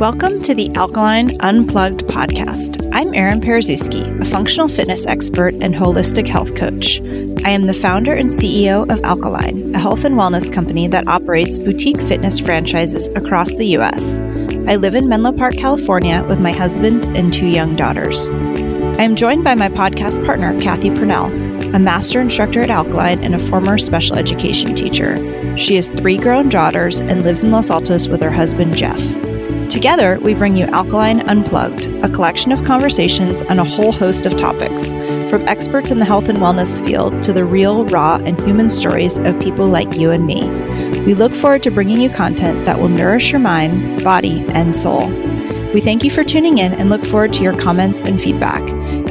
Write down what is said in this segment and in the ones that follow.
Welcome to the Alkalign Unplugged podcast. I'm Erin Paruszewski, a functional fitness expert and holistic health coach. I am the founder and CEO of Alkalign, a health and wellness company that operates boutique fitness franchises across the U.S. I live in Menlo Park, California, with my husband and two young daughters. I am joined by my podcast partner, Kathy Purnell, a master instructor at Alkalign and a former special education teacher. She has three grown daughters and lives in Los Altos with her husband, Jeff. Together, we bring you Alkalign Unplugged, a collection of conversations on a whole host of topics, from experts in the health and wellness field to the real, raw, and human stories of people like you and me. We look forward to bringing you content that will nourish your mind, body, and soul. We thank you for tuning in and look forward to your comments and feedback.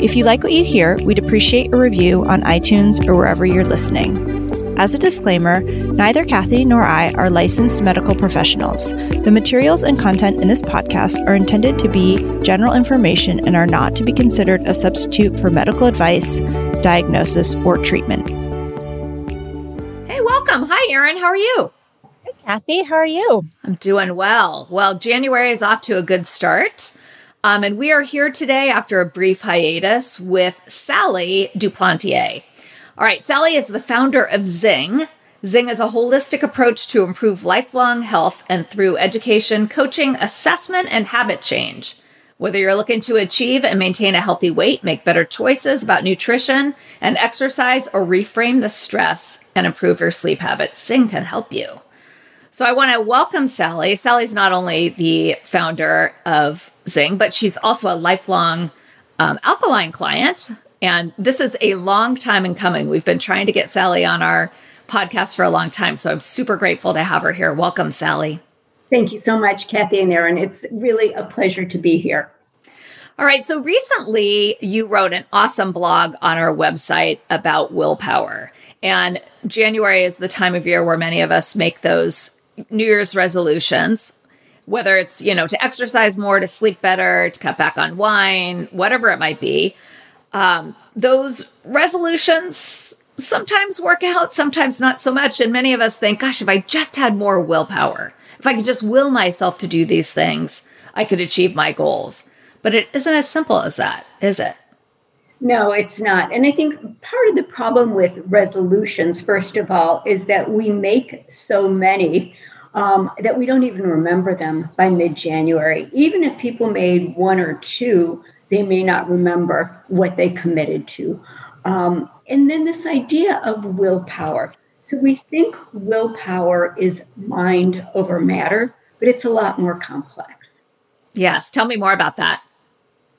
If you like what you hear, we'd appreciate a review on iTunes or wherever you're listening. As a disclaimer, neither Kathy nor I are licensed medical professionals. The materials and content in this podcast are intended to be general information and are not to be considered a substitute for medical advice, diagnosis, or treatment. Hey, welcome. Hi, Erin. How are you? Hey, Kathy. How are you? I'm doing well. Well, January is off to a good start. Um, and we are here today after a brief hiatus with Sally Duplantier. All right, Sally is the founder of Zing. Zing is a holistic approach to improve lifelong health and through education, coaching, assessment, and habit change. Whether you're looking to achieve and maintain a healthy weight, make better choices about nutrition and exercise, or reframe the stress and improve your sleep habits, Zing can help you. So I want to welcome Sally. Sally's not only the founder of Zing, but she's also a lifelong um, Alkalign client. And this is a long time in coming. We've been trying to get Sally on our podcast for a long time. So I'm super grateful to have her here. Welcome, Sally. Thank you so much, Kathy and Erin. It's really a pleasure to be here. All right. So recently you wrote an awesome blog on our website about willpower. And January is the time of year where many of us make those New Year's resolutions, whether it's, you know, to exercise more, to sleep better, to cut back on wine, whatever it might be. Um, those resolutions sometimes work out, sometimes not so much. And many of us think, gosh, if I just had more willpower, if I could just will myself to do these things, I could achieve my goals. But it isn't as simple as that, is it? No, it's not. And I think part of the problem with resolutions, first of all, is that we make so many um, that we don't even remember them by mid January. Even if people made one or two, they may not remember what they committed to. Um, and then this idea of willpower. So we think willpower is mind over matter, but it's a lot more complex. Yes. Tell me more about that.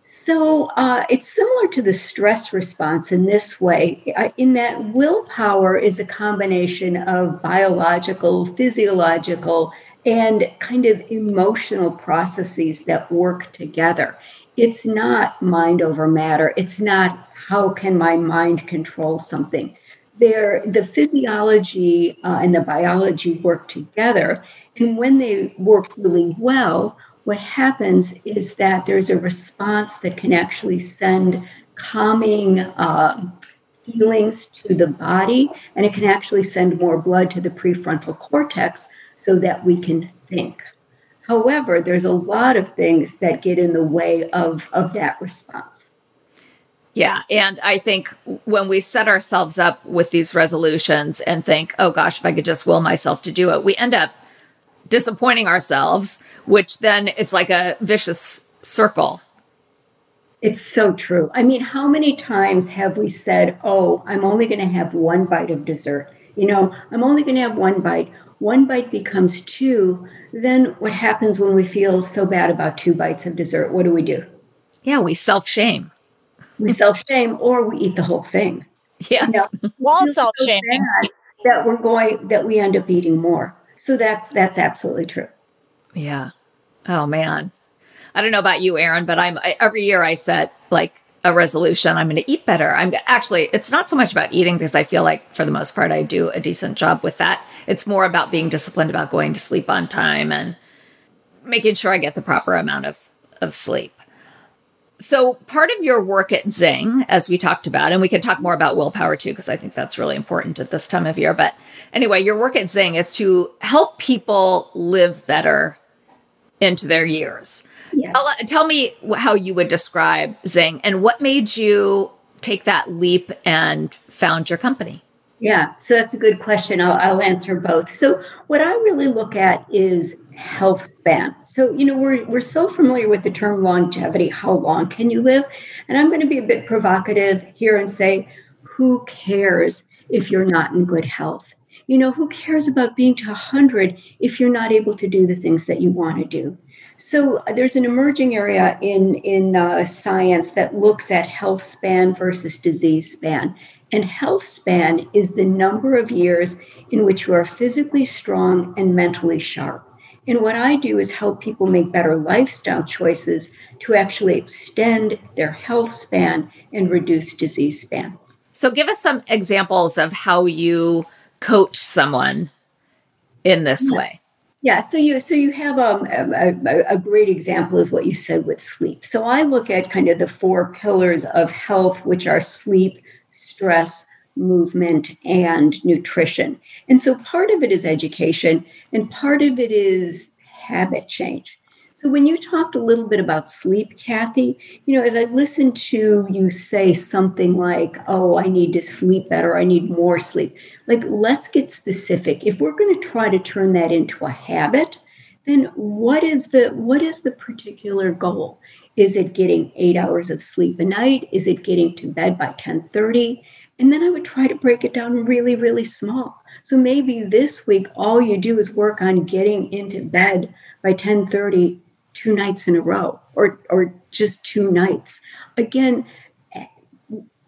So uh, it's similar to the stress response in this way, uh, in that willpower is a combination of biological, physiological, and kind of emotional processes that work together it's not mind over matter. It's not how can my mind control something. There, the physiology uh, and the biology work together, and when they work really well, what happens is that there's a response that can actually send calming uh, feelings to the body, and it can actually send more blood to the prefrontal cortex so that we can think. However, there's a lot of things that get in the way of, of that response. Yeah. And I think when we set ourselves up with these resolutions and think, oh gosh, if I could just will myself to do it, we end up disappointing ourselves, which then it's like a vicious circle. It's so true. I mean, how many times have we said, oh, I'm only going to have one bite of dessert? You know, I'm only going to have one bite one bite becomes two, then what happens when we feel so bad about two bites of dessert? What do we do? Yeah, we self shame. We self shame or we eat the whole thing. Yes. While self shaming. So that we're going, that we end up eating more. So that's, that's absolutely true. Yeah. Oh man. I don't know about you, Erin, but I'm I, every year I set like a resolution. I'm going to eat better. I'm actually, it's not so much about eating because I feel like for the most part I do a decent job with that. It's more about being disciplined about going to sleep on time and making sure I get the proper amount of, of sleep. So, part of your work at Zing, as we talked about, and we can talk more about willpower too, because I think that's really important at this time of year. But anyway, your work at Zing is to help people live better into their years. Yes. Tell, tell me how you would describe Zing and what made you take that leap and found your company. Yeah, so that's a good question. I'll, I'll answer both. So, what I really look at is health span. So, you know, we're, we're so familiar with the term longevity. How long can you live? And I'm going to be a bit provocative here and say, who cares if you're not in good health? You know, who cares about being to 100 if you're not able to do the things that you want to do? So uh, there's an emerging area in in uh, science that looks at health span versus disease span. And health span is the number of years in which you are physically strong and mentally sharp. And what I do is help people make better lifestyle choices to actually extend their health span and reduce disease span. So, give us some examples of how you coach someone in this yeah. way. Yeah, so you so you have um, a, a, great example is what you said with sleep. So I look at kind of the four pillars of health, which are sleep, stress, movement, and nutrition. And so part of it is education, and part of it is habit change. So when you talked a little bit about sleep, Kathy, you know, as I listened to you say something like, "Oh, I need to sleep better. I need more sleep." Like, let's get specific. If we're going to try to turn that into a habit, then what is the what is the particular goal? Is it getting 8 hours of sleep a night? Is it getting to bed by 10:30? And then I would try to break it down really really small. So maybe this week all you do is work on getting into bed by 10:30 two nights in a row or or just two nights again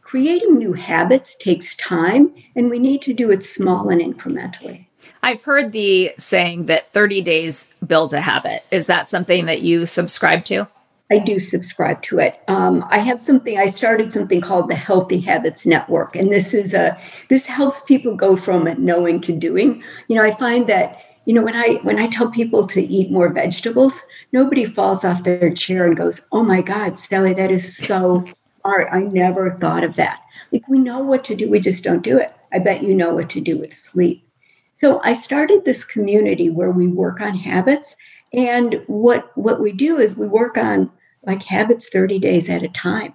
creating new habits takes time and we need to do it small and incrementally i've heard the saying that 30 days builds a habit is that something that you subscribe to I do subscribe to it. Um, I have something. I started something called the Healthy Habits Network, and this is a this helps people go from knowing to doing. You know, I find that you know when i when i tell people to eat more vegetables nobody falls off their chair and goes oh my god sally that is so smart i never thought of that. Like we know what to do we just don't do it. I bet you know what to do with sleep. So i started this community where we work on habits and what what we do is we work on like habits 30 days at a time.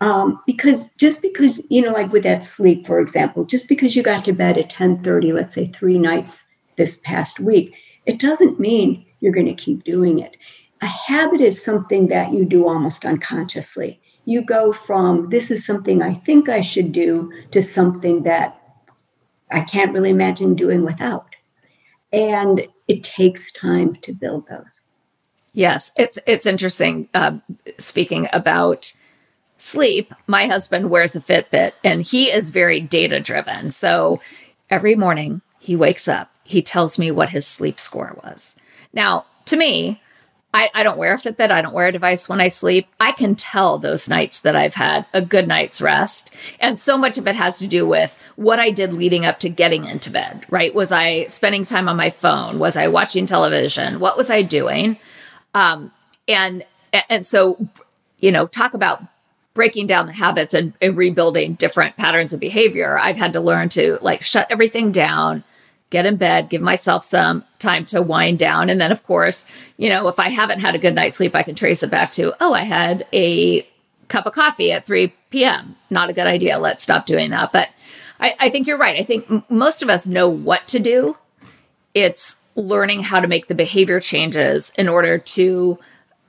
Um, because just because you know like with that sleep for example just because you got to bed at 10 30 let's say three nights this past week, it doesn't mean you're going to keep doing it. A habit is something that you do almost unconsciously. You go from this is something I think I should do to something that I can't really imagine doing without. And it takes time to build those. Yes, it's it's interesting. Uh, speaking about sleep, my husband wears a Fitbit, and he is very data driven. So every morning he wakes up he tells me what his sleep score was. Now, to me, I, I, don't wear a Fitbit. I don't wear a device when I sleep. I can tell those nights that I've had a good night's rest. And so much of it has to do with what I did leading up to getting into bed, right? Was I spending time on my phone? Was I watching television? What was I doing? Um, and, and so, you know, talk about breaking down the habits and, and rebuilding different patterns of behavior. I've had to learn to like shut everything down get in bed, give myself some time to wind down. And then, of course, you know, if I haven't had a good night's sleep, I can trace it back to, oh, I had a cup of coffee at 3 p.m. Not a good idea. Let's stop doing that. But I, I think you're right. I think m- most of us know what to do. It's learning how to make the behavior changes in order to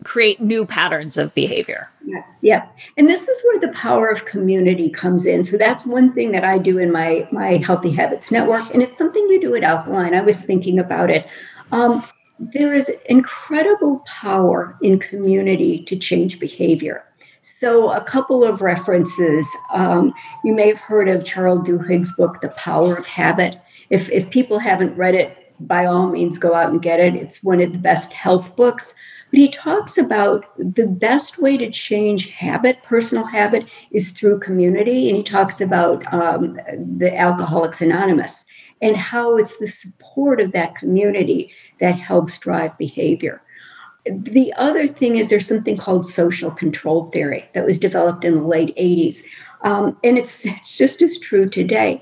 create new patterns of behavior. Yeah, yeah. And this is where the power of community comes in. So that's one thing that I do in my my Healthy Habits Network, and it's something you do at Alkalign. I was thinking about it. Um, there is incredible power in community to change behavior. So, a couple of references. Um, you may have heard of Charles Duhigg's book, The Power of Habit. If, if people haven't read it, by all means, go out and get it. It's one of the best health books. But he talks about the best way to change habit, personal habit, is through community. And he talks about um, the Alcoholics Anonymous and how it's the support of that community that helps drive behavior. The other thing is there's something called social control theory that was developed in the late 80s. Um, and it's, it's just as true today.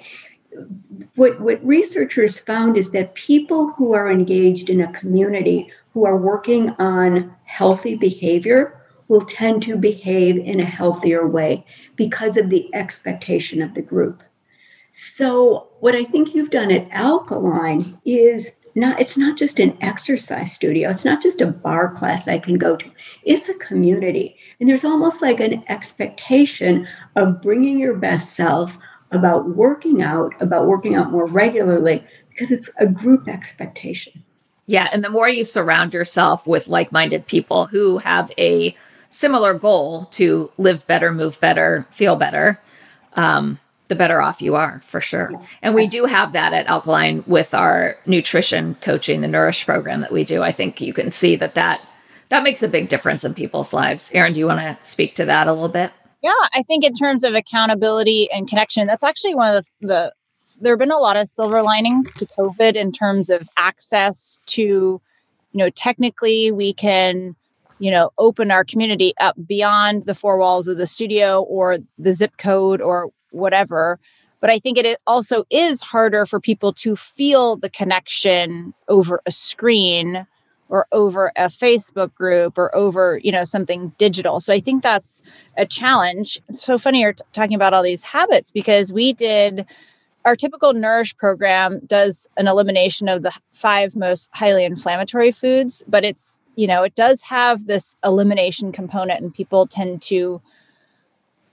What, what researchers found is that people who are engaged in a community who are working on healthy behavior will tend to behave in a healthier way because of the expectation of the group. So, what I think you've done at Alkalign is not it's not just an exercise studio. It's not just a bar class i can go to. It's a community. And there's almost like an expectation of bringing your best self about working out about working out more regularly because it's a group expectation yeah and the more you surround yourself with like-minded people who have a similar goal to live better move better feel better um, the better off you are for sure. And we do have that at Alkalign with our nutrition coaching, the Nourish program that we do. I think you can see that that that makes a big difference in people's lives. Erin, do you want to speak to that a little bit? Yeah, I think in terms of accountability and connection, that's actually one of the, the there have been a lot of silver linings to COVID in terms of access to, you know, technically we can you know open our community up beyond the four walls of the studio or the zip code or whatever. But I think it also is harder for people to feel the connection over a screen or over a Facebook group or over, you know, something digital. So I think that's a challenge. It's so funny you're t- talking about all these habits because we did our typical nourish program does an elimination of the five most highly inflammatory foods, but it's, you know, it does have this elimination component and people tend to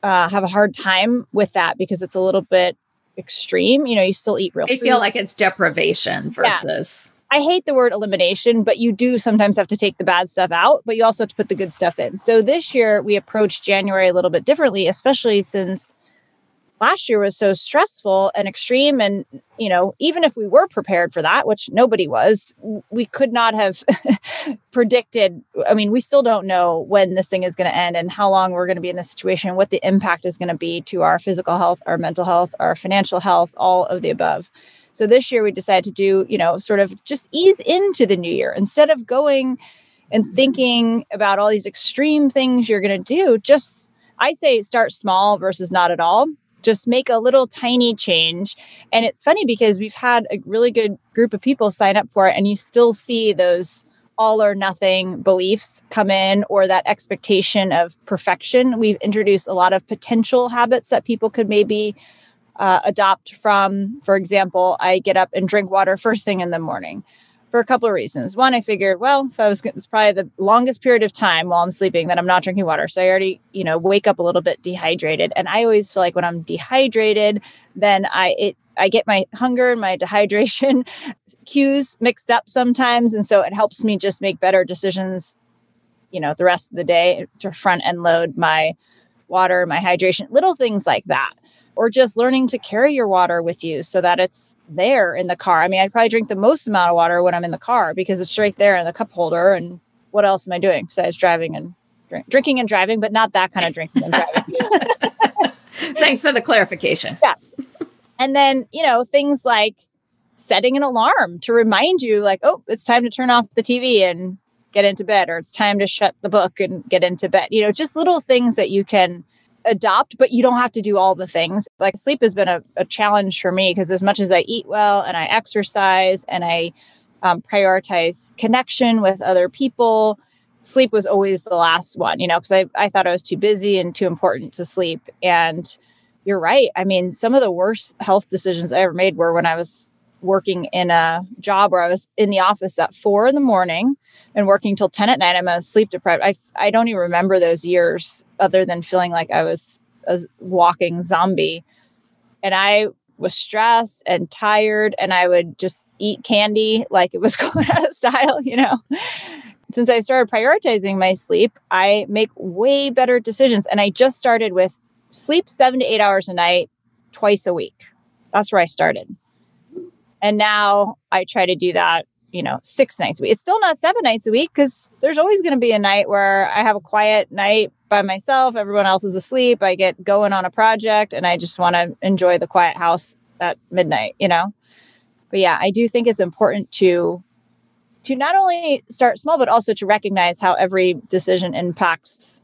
uh, have a hard time with that because it's a little bit extreme. You know, you still eat real. They food. feel like it's deprivation versus. Yeah. I hate the word elimination, but you do sometimes have to take the bad stuff out, but you also have to put the good stuff in. So this year we approached January a little bit differently, especially since last year was so stressful and extreme and you know even if we were prepared for that which nobody was we could not have predicted i mean we still don't know when this thing is going to end and how long we're going to be in this situation what the impact is going to be to our physical health our mental health our financial health all of the above. So this year we decided to do you know sort of just ease into the new year. Instead of going and thinking about all these extreme things you're going to do just I say start small versus not at all just make a little tiny change. And it's funny because we've had a really good group of people sign up for it, and you still see those all or nothing beliefs come in or that expectation of perfection. We've introduced a lot of potential habits that people could maybe uh, adopt from. For example, I get up and drink water first thing in the morning for a couple of reasons. One, I figured, well, if I was, it's probably the longest period of time while I'm sleeping that I'm not drinking water. So I already, you know, wake up a little bit dehydrated. And I always feel like when I'm dehydrated, then I, it, I get my hunger and my dehydration cues mixed up sometimes. And so it helps me just make better decisions, you know, the rest of the day to front end load my water, my hydration, little things like that or just learning to carry your water with you so that it's there in the car. I mean, I probably drink the most amount of water when I'm in the car because it's right there in the cup holder. And what else am I doing besides driving and drink, drinking and driving, but not that kind of drinking and driving. Thanks for the clarification. Yeah. And then, you know, things like setting an alarm to remind you, like, oh, it's time to turn off the TV and get into bed, or it's time to shut the book and get into bed. You know, just little things that you can adopt, but you don't have to do all the things. Like sleep has been a, a challenge for me because as much as I eat well and I exercise and I um, prioritize connection with other people, sleep was always the last one, you know, because I, I thought I was too busy and too important to sleep. And you're right. I mean, some of the worst health decisions I ever made were when I was working in a job where I was in the office at four in the morning and working till 10 at night. I'm a sleep deprived. I, I don't even remember those years other than feeling like I was a walking zombie. And I was stressed and tired, and I would just eat candy like it was going out of style, you know. Since I started prioritizing my sleep, I make way better decisions. And I just started with sleep seven to eight hours a night, twice a week. That's where I started. And now I try to do that you know, six nights a week. It's still not seven nights a week because there's always going to be a night where I have a quiet night by myself. Everyone else is asleep. I get going on a project and I just want to enjoy the quiet house at midnight, you know? But yeah, I do think it's important to to not only start small but also to recognize how every decision impacts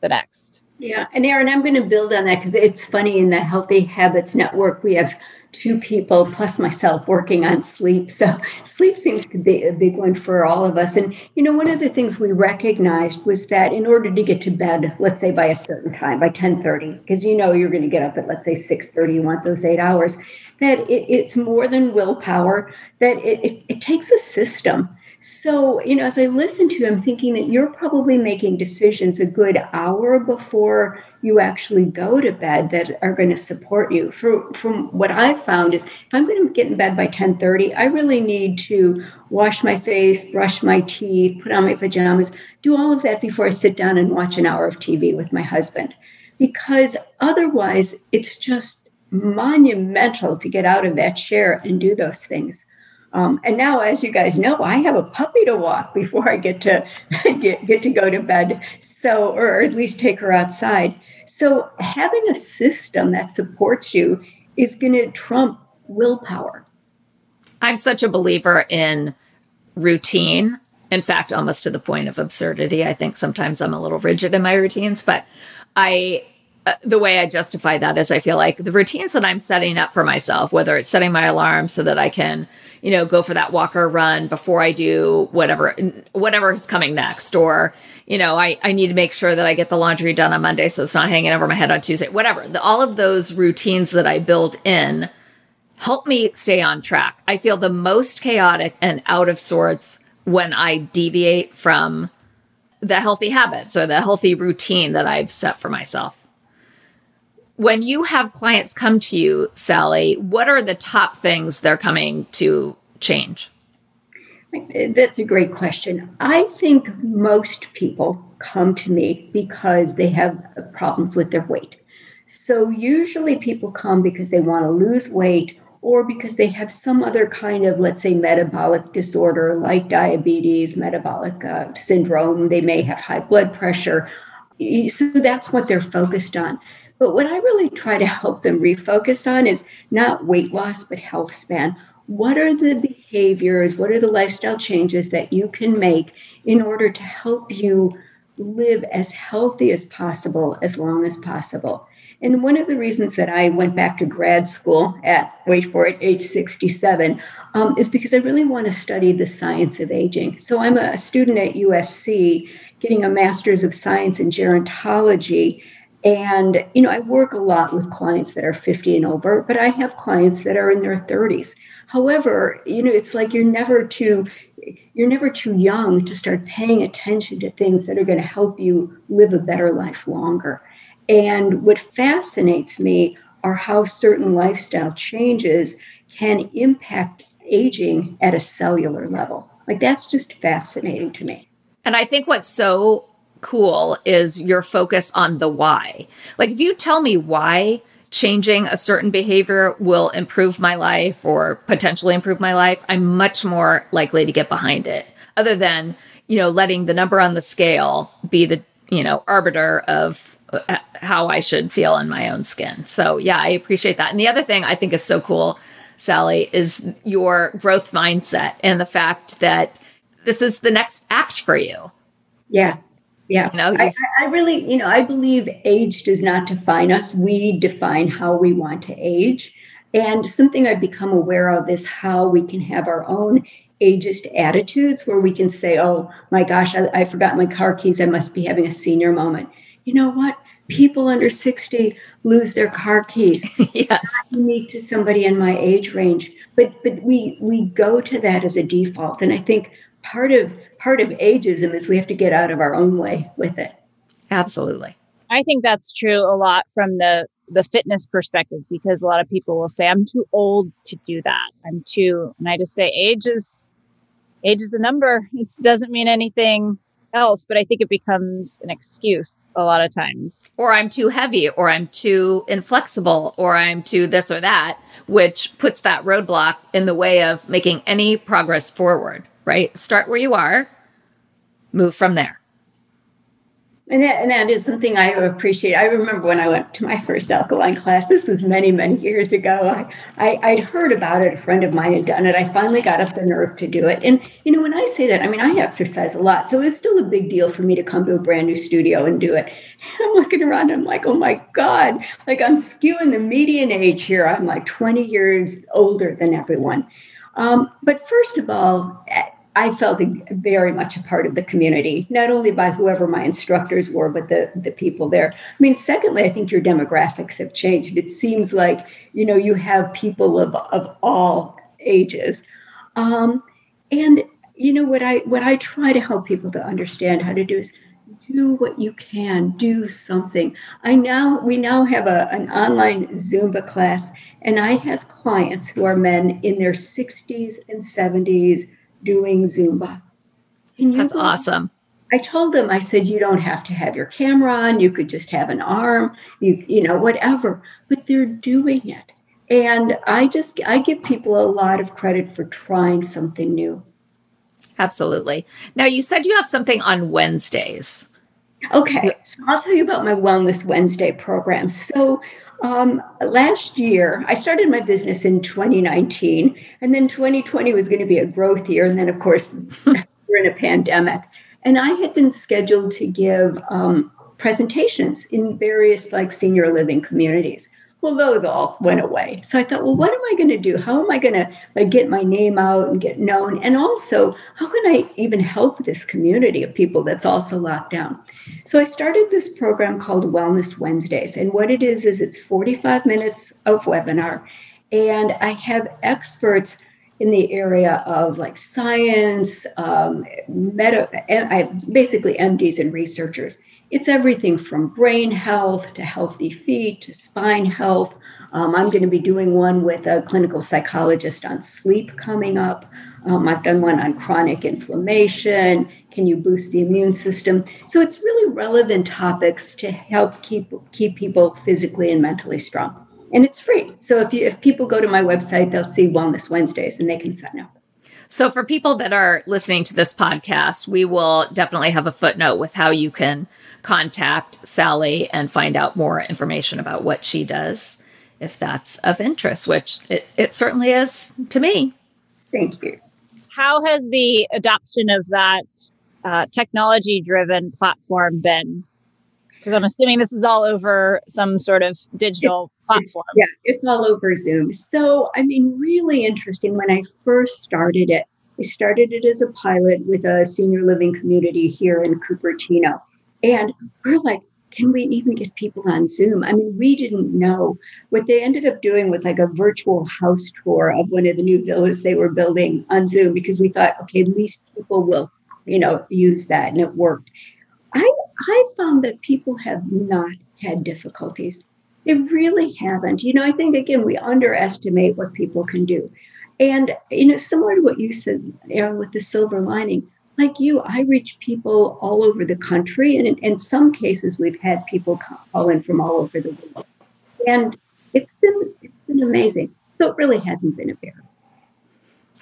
the next. Yeah, and Erin, I'm going to build on that because it's funny in the Healthy Habits Network we have two people plus myself working on sleep. So sleep seems to be a big one for all of us. And you know, one of the things we recognized was that in order to get to bed, let's say by a certain time, by 10:30, because you know you're going to get up at let's say 6:30, you want those eight hours, that it, it's more than willpower, that it, it, it takes a system so, you know, as I listen to you, I'm thinking that you're probably making decisions a good hour before you actually go to bed that are going to support you. For, from what I've found is if I'm going to get in bed by 1030, I really need to wash my face, brush my teeth, put on my pajamas, do all of that before I sit down and watch an hour of TV with my husband. Because otherwise, it's just monumental to get out of that chair and do those things. Um, and now, as you guys know, I have a puppy to walk before I get to get, get to go to bed. So, or at least take her outside. So, having a system that supports you is going to trump willpower. I'm such a believer in routine. In fact, almost to the point of absurdity. I think sometimes I'm a little rigid in my routines, but I uh, the way I justify that is I feel like the routines that I'm setting up for myself, whether it's setting my alarm so that I can, you know, go for that walk or run before I do whatever, whatever is coming next, or, you know, I, I need to make sure that I get the laundry done on Monday so it's not hanging over my head on Tuesday, whatever. The, all of those routines that I build in help me stay on track. I feel the most chaotic and out of sorts when I deviate from the healthy habits or the healthy routine that I've set for myself when you have clients come to you, Sally, what are the top things they're coming to change? That's a great question. I think most people come to me because they have problems with their weight. So usually people come because they want to lose weight or because they have some other kind of, let's say, metabolic disorder like diabetes, metabolic uh, syndrome. They may have high blood pressure. So that's what they're focused on. But what I really try to help them refocus on is not weight loss, but health span. What are the behaviors, what are the lifestyle changes that you can make in order to help you live as healthy as possible, as long as possible? And one of the reasons that I went back to grad school at, wait for it, age 67, um, is because I really want to study the science of aging. So I'm a student at USC getting a master's of science in gerontology. And, you know, I work a lot with clients that are 50 and over, but I have clients that are in their 30s. However, you know, it's like you're never too you're never too young to start paying attention to things that are going to help you live a better life longer. And what fascinates me are how certain lifestyle changes can impact aging at a cellular level. Like that's just fascinating to me. And I think what's so cool is your focus on the why. Like if you tell me why changing a certain behavior will improve my life or potentially improve my life, I'm much more likely to get behind it. Other than, you know, letting the number on the scale be the, you know, arbiter of uh, how I should feel in my own skin. So, yeah, I appreciate that. And the other thing I think is so cool, Sally, is your growth mindset and the fact that this is the next act for you. Yeah. Yeah. You know, I, I, really, you know, I believe age does not define us. We define how we want to age. And something I've become aware of is how we can have our own ageist attitudes where we can say, oh my gosh, I, I forgot my car keys. I must be having a senior moment. You know what? People under 60 lose their car keys. yes. Unique to somebody in my age range. But but we we go to that as a default. And I think part of part of ageism is we have to get out of our own way with it. Absolutely. I think that's true a lot from the the fitness perspective because a lot of people will say I'm too old to do that. I'm too and I just say age is age is a number. It doesn't mean anything else, but I think it becomes an excuse a lot of times. Or I'm too heavy, or I'm too inflexible, or I'm too this or that, which puts that roadblock in the way of making any progress forward right? Start where you are, move from there. And that, and that is something I appreciate. I remember when I went to my first alkalign class, this was many, many years ago. I, I, I'd heard about it. A friend of mine had done it. I finally got up the nerve to do it. And, you know, when I say that, I mean, I exercise a lot. So it's still a big deal for me to come to a brand new studio and do it. I'm looking around, I'm like, oh my God, like I'm skewing the median age here. I'm like 20 years older than everyone. Um, but first of all, I felt very much a part of the community, not only by whoever my instructors were, but the, the people there. I mean, secondly, I think your demographics have changed. It seems like, you know, you have people of, of all ages. Um, and you know what I what I try to help people to understand how to do is do what you can, do something. I now we now have a, an online Zumba class, and I have clients who are men in their 60s and 70s doing Zumba. That's awesome. I told them, I said, you don't have to have your camera on. You could just have an arm, you, you know, whatever. But they're doing it. And I just, I give people a lot of credit for trying something new. Absolutely. Now, you said you have something on Wednesdays. Okay. So I'll tell you about my Wellness Wednesday program. So um, last year, I started my business in 2019, and then 2020 was going to be a growth year. And then, of course, we're in a pandemic. And I had been scheduled to give um, presentations in various like senior living communities. Well, those all went away. So I thought, well, what am I going to do? How am I going to like, get my name out and get known? And also, how can I even help this community of people that's also locked down? So I started this program called Wellness Wednesdays. And what it is, is it's 45 minutes of webinar. And I have experts in the area of like science, um, meta, I, basically MDs and researchers it's everything from brain health to healthy feet to spine health. Um, I'm going to be doing one with a clinical psychologist on sleep coming up. Um, I've done one on chronic inflammation. Can you boost the immune system? So it's really relevant topics to help keep keep people physically and mentally strong. And it's free. So if you if people go to my website, they'll see Wellness Wednesdays and they can sign up. So for people that are listening to this podcast, we will definitely have a footnote with how you can contact Sally and find out more information about what she does if that's of interest, which it, it certainly is to me. Thank you. How has the adoption of that uh, technology driven platform been? Because I'm assuming this is all over some sort of digital it's, platform. It's, yeah, it's all over Zoom. So, I mean, really interesting. When I first started it, I started it as a pilot with a senior living community here in Cupertino. And we're like, can we even get people on Zoom? I mean, we didn't know. What they ended up doing was like a virtual house tour of one of the new villas they were building on Zoom because we thought, okay, at least people will, you know, use that. And it worked. I, I found that people have not had difficulties. They really haven't. You know, I think, again, we underestimate what people can do. And, you know, similar to what you said, Erin, with the silver lining, like you, I reach people all over the country. And in, in some cases, we've had people call in from all over the world. And it's been it's been amazing. So it really hasn't been a barrier.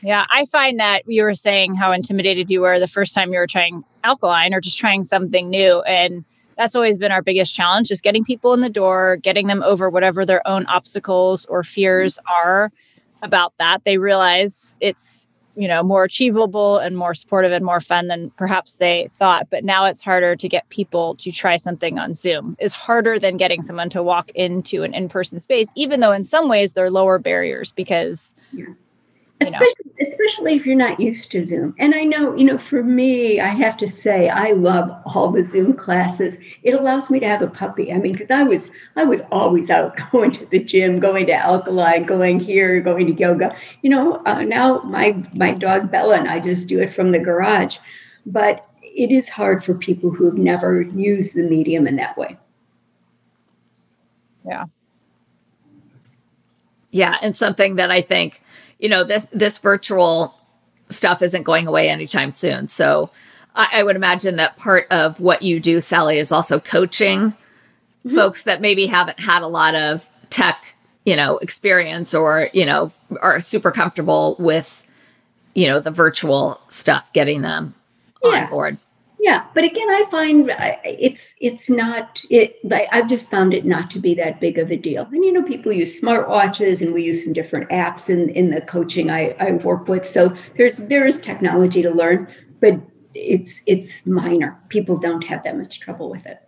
Yeah, I find that you were saying how intimidated you were the first time you were trying alkalign or just trying something new. And that's always been our biggest challenge, just getting people in the door, getting them over whatever their own obstacles or fears mm-hmm. are about that. They realize it's you know more achievable and more supportive and more fun than perhaps they thought. But now it's harder to get people to try something on zoom. Is harder than getting someone to walk into an in-person space even though in some ways they're lower barriers because yeah especially know. especially if you're not used to zoom. And i know you know for me i have to say i love all the zoom classes. It allows me to have a puppy. I mean because i was i was always out going to the gym going to alkalign going here going to yoga. You know uh, now my my dog bella and i just do it from the garage. But it is hard for people who have never used the medium in that way. Yeah. Yeah and something that i think you know this this virtual stuff isn't going away anytime soon. So I, I would imagine that part of what you do, Sally, is also coaching mm-hmm. folks that maybe haven't had a lot of tech, you know, experience or you know are super comfortable with you know the virtual stuff, getting them yeah. on board. Yeah, but again, I find it's it's not it. I've just found it not to be that big of a deal. And you know, people use smartwatches, and we use some different apps in in the coaching I, I work with. So there's there is technology to learn, but it's it's minor. People don't have that much trouble with it.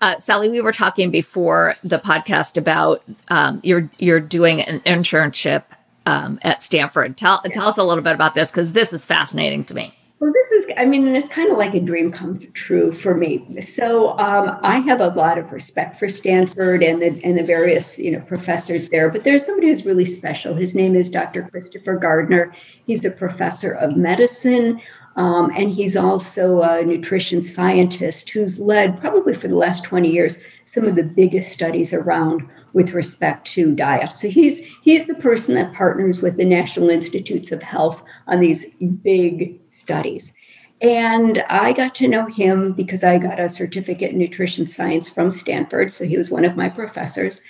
Uh, Sally, we were talking before the podcast about um, you're you're doing an internship um, at Stanford. Tell yeah. tell us a little bit about this because this is fascinating to me. Well, this is, I mean, it's kind of like a dream come true for me. So um, I have a lot of respect for Stanford and the and the various you know professors there. But there's somebody who's really special. His name is Dr. Christopher Gardner. He's a professor of medicine. Um, and he's also a nutrition scientist who's led, probably for the last 20 years, some of the biggest studies around with respect to diet. So he's he's the person that partners with the National Institutes of Health on these big studies. And I got to know him because I got a certificate in nutrition science from Stanford. So he was one of my professors.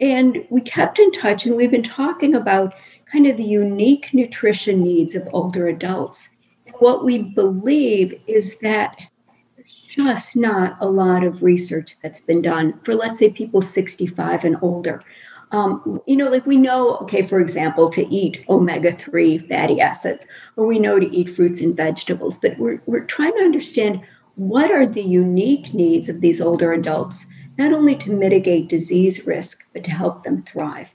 And we kept in touch and we've been talking about kind of the unique nutrition needs of older adults. And what we believe is that there's just not a lot of research that's been done for, let's say, people 65 and older um, you know, like we know, okay, for example, to eat omega 3 fatty acids, or we know to eat fruits and vegetables, but we're, we're trying to understand what are the unique needs of these older adults, not only to mitigate disease risk, but to help them thrive.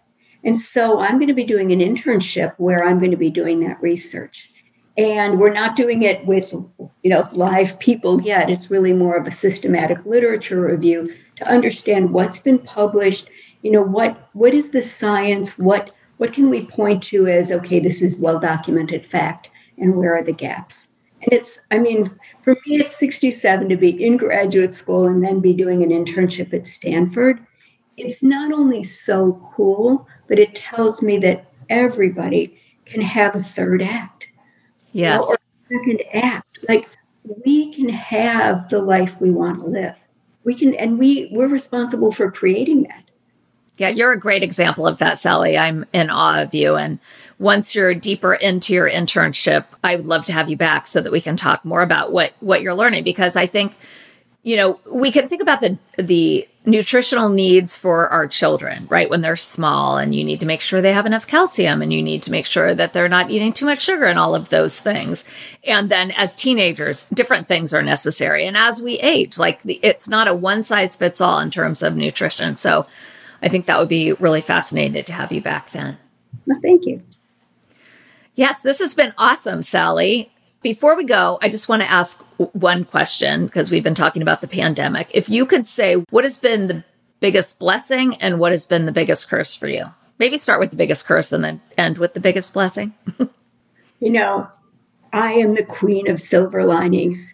And so I'm going to be doing an internship where I'm going to be doing that research. And we're not doing it with, you know, live people yet. It's really more of a systematic literature review to understand what's been published you know what what is the science? What what can we point to as okay this is well documented fact and where are the gaps? And it's i mean for me it's 67 to be in graduate school and then be doing an internship at stanford. It's not only so cool but it tells me that everybody can have a third act. Yes. or second act. Like we can have the life we want to live. We can and we we're responsible for creating that yeah, you're a great example of that, Sally. I'm in awe of you. And once you're deeper into your internship, I would love to have you back so that we can talk more about what what you're learning because I think you know, we can think about the the nutritional needs for our children, right? When they're small and you need to make sure they have enough calcium and you need to make sure that they're not eating too much sugar and all of those things. And then as teenagers, different things are necessary. And as we age, like the, it's not a one size fits all in terms of nutrition. So I think that would be really fascinating to have you back then. Well, thank you. Yes, this has been awesome, Sally. Before we go, I just want to ask one question because we've been talking about the pandemic. If you could say what has been the biggest blessing and what has been the biggest curse for you? Maybe start with the biggest curse and then end with the biggest blessing. you know, I am the queen of silver linings.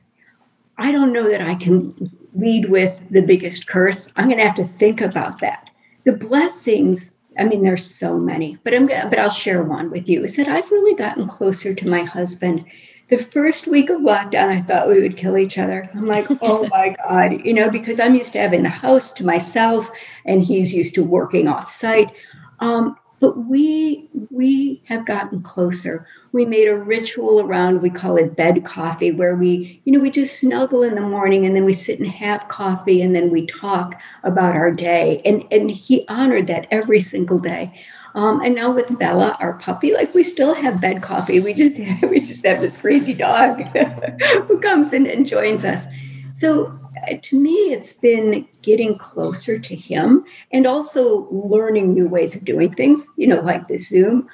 I don't know that I can lead with the biggest curse. I'm going to have to think about that the blessings i mean there's so many but i'm but i'll share one with you is that i've really gotten closer to my husband. The first week of lockdown i thought we would kill each other. I'm like oh my god you know because i'm used to having the house to myself and he's used to working off site um, but we we have gotten closer we made a ritual around we call it bed coffee where we you know we just snuggle in the morning and then we sit and have coffee and then we talk about our day and and he honored that every single day um, and now with Bella, our puppy, like we still have bed coffee. We just we just have this crazy dog who comes in and joins us. So to me, it's been getting closer to him and also learning new ways of doing things, you know, like this Zoom.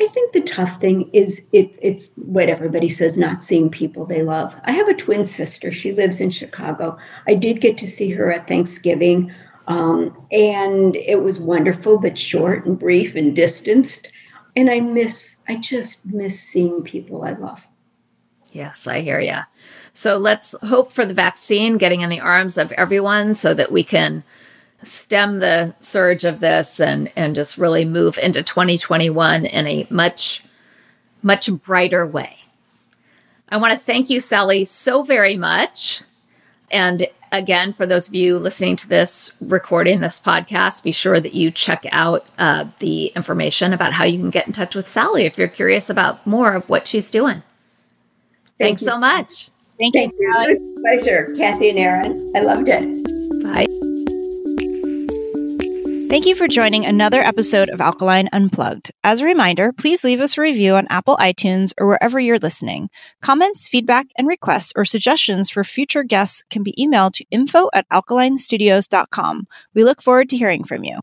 I think the tough thing is it, it's what everybody says not seeing people they love. I have a twin sister. She lives in Chicago. I did get to see her at Thanksgiving, um, and it was wonderful, but short and brief and distanced. And I miss, I just miss seeing people I love. Yes, I hear you. So let's hope for the vaccine getting in the arms of everyone so that we can stem the surge of this and and just really move into 2021 in a much much brighter way. I want to thank you Sally so very much. And again, for those of you listening to this recording, this podcast, be sure that you check out uh, the information about how you can get in touch with Sally if you're curious about more of what she's doing. Thank Thanks you. so much. Thank Thanks, you, Sally. Pleasure, Kathy and Erin. I loved it. Bye. Thank you for joining another episode of Alkalign Unplugged. As a reminder, please leave us a review on Apple iTunes or wherever you're listening. Comments, feedback, and requests or suggestions for future guests can be emailed to info at alkalignstudios.com. We look forward to hearing from you.